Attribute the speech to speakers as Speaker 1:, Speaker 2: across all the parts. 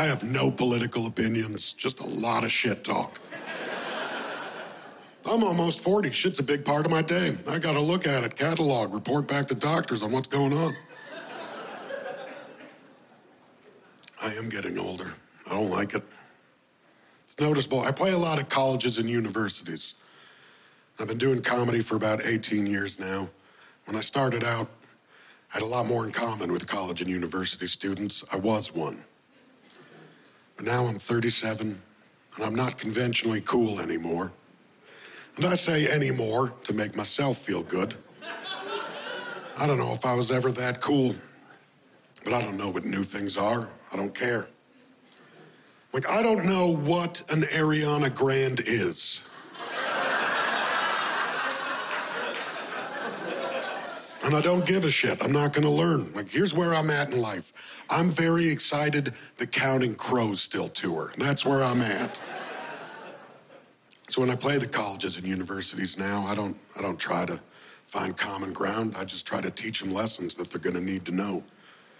Speaker 1: I have no political opinions, just a lot of shit talk. I'm almost 40. Shit's a big part of my day. I gotta look at it, catalog, report back to doctors on what's going on. I am getting older. I don't like it. It's noticeable. I play a lot of colleges and universities. I've been doing comedy for about 18 years now. When I started out, I had a lot more in common with college and university students. I was one. Now I'm 37, and I'm not conventionally cool anymore. And I say anymore to make myself feel good. I don't know if I was ever that cool, but I don't know what new things are. I don't care. Like, I don't know what an Ariana Grande is. And I don't give a shit. I'm not going to learn. Like, here's where I'm at in life. I'm very excited the Counting Crows still tour. That's where I'm at. So when I play the colleges and universities now, I don't, I don't try to find common ground. I just try to teach them lessons that they're going to need to know.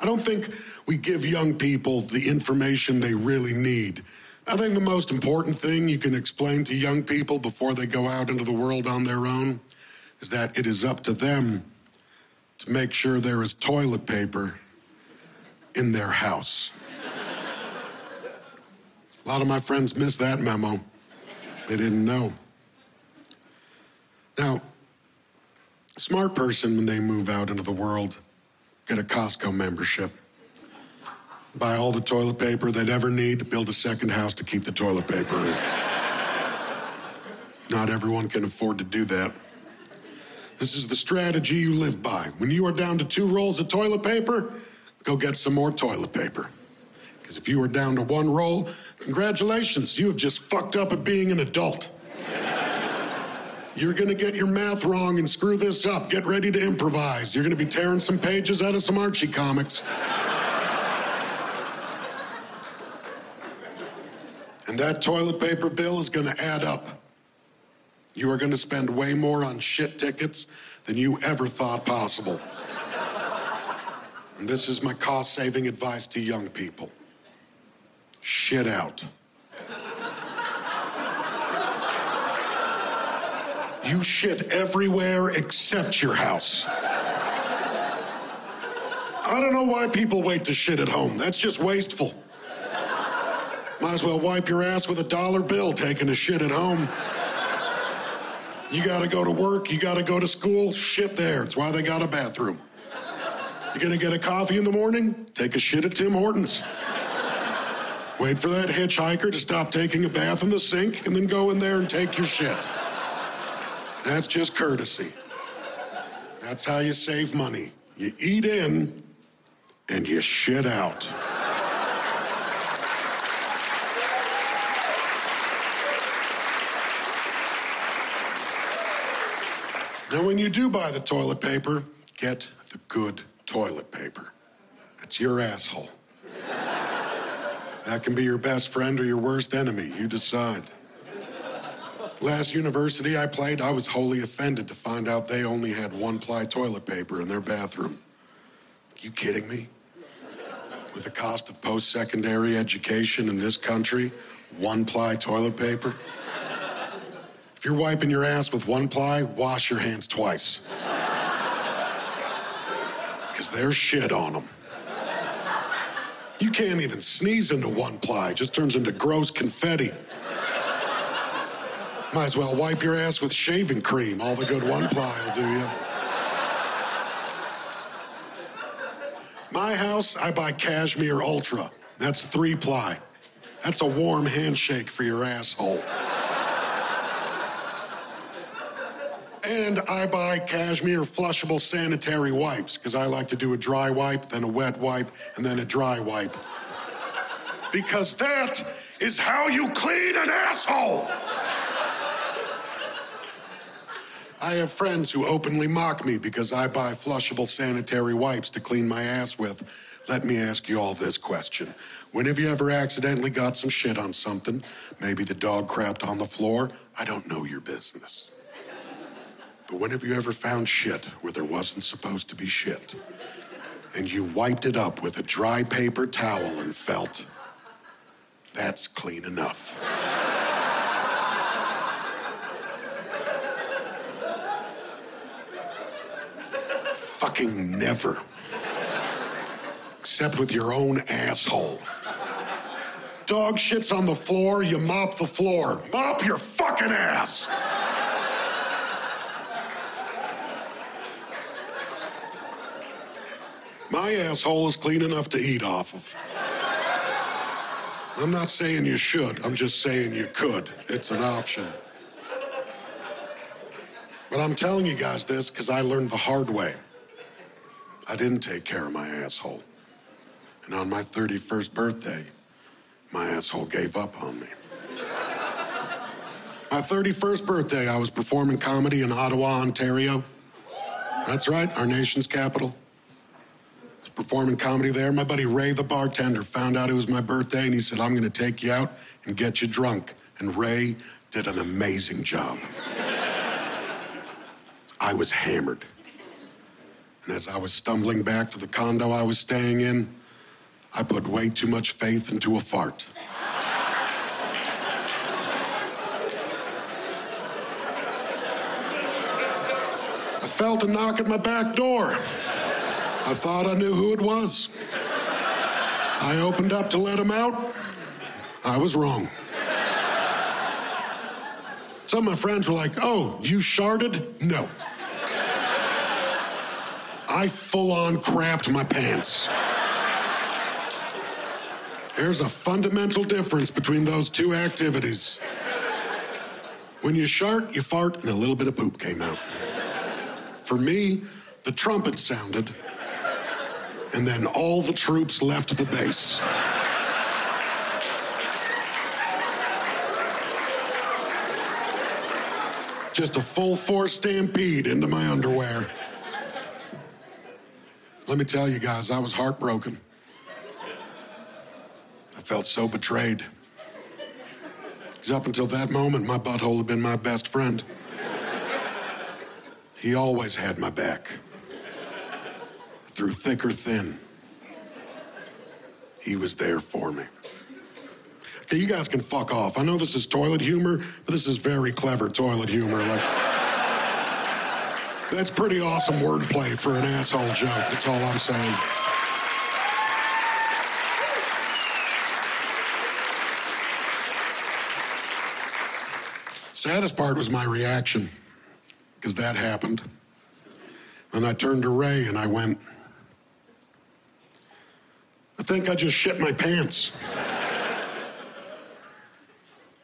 Speaker 1: I don't think we give young people the information they really need. I think the most important thing you can explain to young people before they go out into the world on their own is that it is up to them to make sure there is toilet paper in their house. A lot of my friends missed that memo. They didn't know. Now, smart person, when they move out into the world, get a Costco membership, buy all the toilet paper they'd ever need, to build a second house to keep the toilet paper in. Not everyone can afford to do that. This is the strategy you live by. When you are down to two rolls of toilet paper, go get some more toilet paper. Because if you are down to one roll, congratulations, you have just fucked up at being an adult. You're gonna get your math wrong and screw this up. Get ready to improvise. You're gonna be tearing some pages out of some Archie comics. And that toilet paper bill is gonna add up. You are gonna spend way more on shit tickets than you ever thought possible. And this is my cost saving advice to young people shit out. You shit everywhere except your house. I don't know why people wait to shit at home. That's just wasteful. Might as well wipe your ass with a dollar bill taking a shit at home. You gotta go to work, you gotta go to school, shit there. It's why they got a bathroom. You gonna get a coffee in the morning? Take a shit at Tim Hortons. Wait for that hitchhiker to stop taking a bath in the sink and then go in there and take your shit. That's just courtesy. That's how you save money. You eat in and you shit out. Now, when you do buy the toilet paper, get the good toilet paper. It's your asshole. That can be your best friend or your worst enemy. You decide. Last university I played, I was wholly offended to find out they only had one ply toilet paper in their bathroom. You kidding me? With the cost of post secondary education in this country, one ply toilet paper? If you're wiping your ass with one ply, wash your hands twice. Because there's shit on them. You can't even sneeze into one ply, it just turns into gross confetti. Might as well wipe your ass with shaving cream. All the good one ply will do you. My house, I buy Cashmere Ultra. That's three ply. That's a warm handshake for your asshole. And I buy Cashmere flushable sanitary wipes because I like to do a dry wipe, then a wet wipe, and then a dry wipe. Because that is how you clean an asshole. I have friends who openly mock me because I buy flushable sanitary wipes to clean my ass with. Let me ask you all this question. When have you ever accidentally got some shit on something? Maybe the dog crapped on the floor? I don't know your business. But when have you ever found shit where there wasn't supposed to be shit? And you wiped it up with a dry paper towel and felt, That's clean enough. Fucking never. Except with your own asshole. Dog shits on the floor, you mop the floor. Mop your fucking ass. My asshole is clean enough to eat off of. I'm not saying you should, I'm just saying you could. It's an option. But I'm telling you guys this because I learned the hard way. I didn't take care of my asshole. And on my 31st birthday, my asshole gave up on me. My 31st birthday, I was performing comedy in Ottawa, Ontario. That's right, our nation's capital. Performing comedy there. My buddy Ray, the bartender, found out it was my birthday and he said, I'm going to take you out and get you drunk. And Ray did an amazing job. I was hammered. And as I was stumbling back to the condo I was staying in, I put way too much faith into a fart. I felt a knock at my back door. I thought I knew who it was. I opened up to let him out. I was wrong. Some of my friends were like, oh, you sharded? No. I full on crapped my pants. There's a fundamental difference between those two activities. When you shart, you fart, and a little bit of poop came out. For me, the trumpet sounded, and then all the troops left the base. Just a full force stampede into my underwear. Let me tell you guys, I was heartbroken. I felt so betrayed. Because up until that moment, my butthole had been my best friend. He always had my back. Through thick or thin, he was there for me. Okay, you guys can fuck off. I know this is toilet humor, but this is very clever toilet humor. Like, that's pretty awesome wordplay for an asshole joke. That's all I'm saying. Saddest part was my reaction, because that happened. Then I turned to Ray and I went, think I just shit my pants.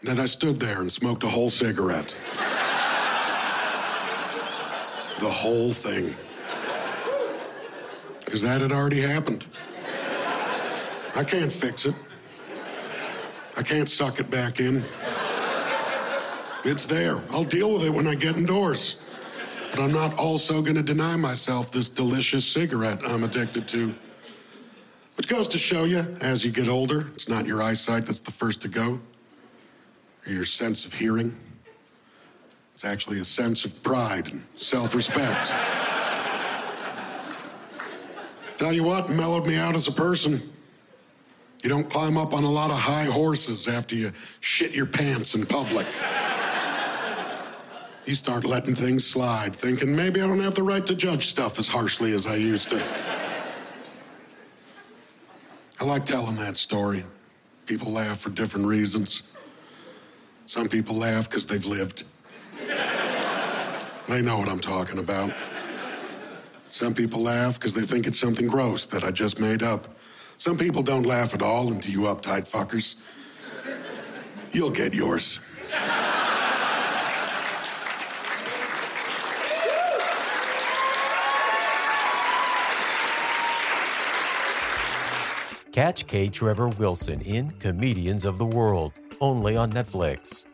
Speaker 1: then I stood there and smoked a whole cigarette. the whole thing. Because that had already happened. I can't fix it. I can't suck it back in. It's there. I'll deal with it when I get indoors. But I'm not also going to deny myself this delicious cigarette I'm addicted to. Which goes to show you, as you get older, it's not your eyesight that's the first to go, or your sense of hearing. It's actually a sense of pride and self respect. Tell you what, mellowed me out as a person. You don't climb up on a lot of high horses after you shit your pants in public. You start letting things slide, thinking maybe I don't have the right to judge stuff as harshly as I used to. I like telling that story. People laugh for different reasons. Some people laugh because they've lived. They know what I'm talking about. Some people laugh because they think it's something gross that I just made up. Some people don't laugh at all until you uptight fuckers. You'll get yours.
Speaker 2: Catch K. Trevor Wilson in Comedians of the World, only on Netflix.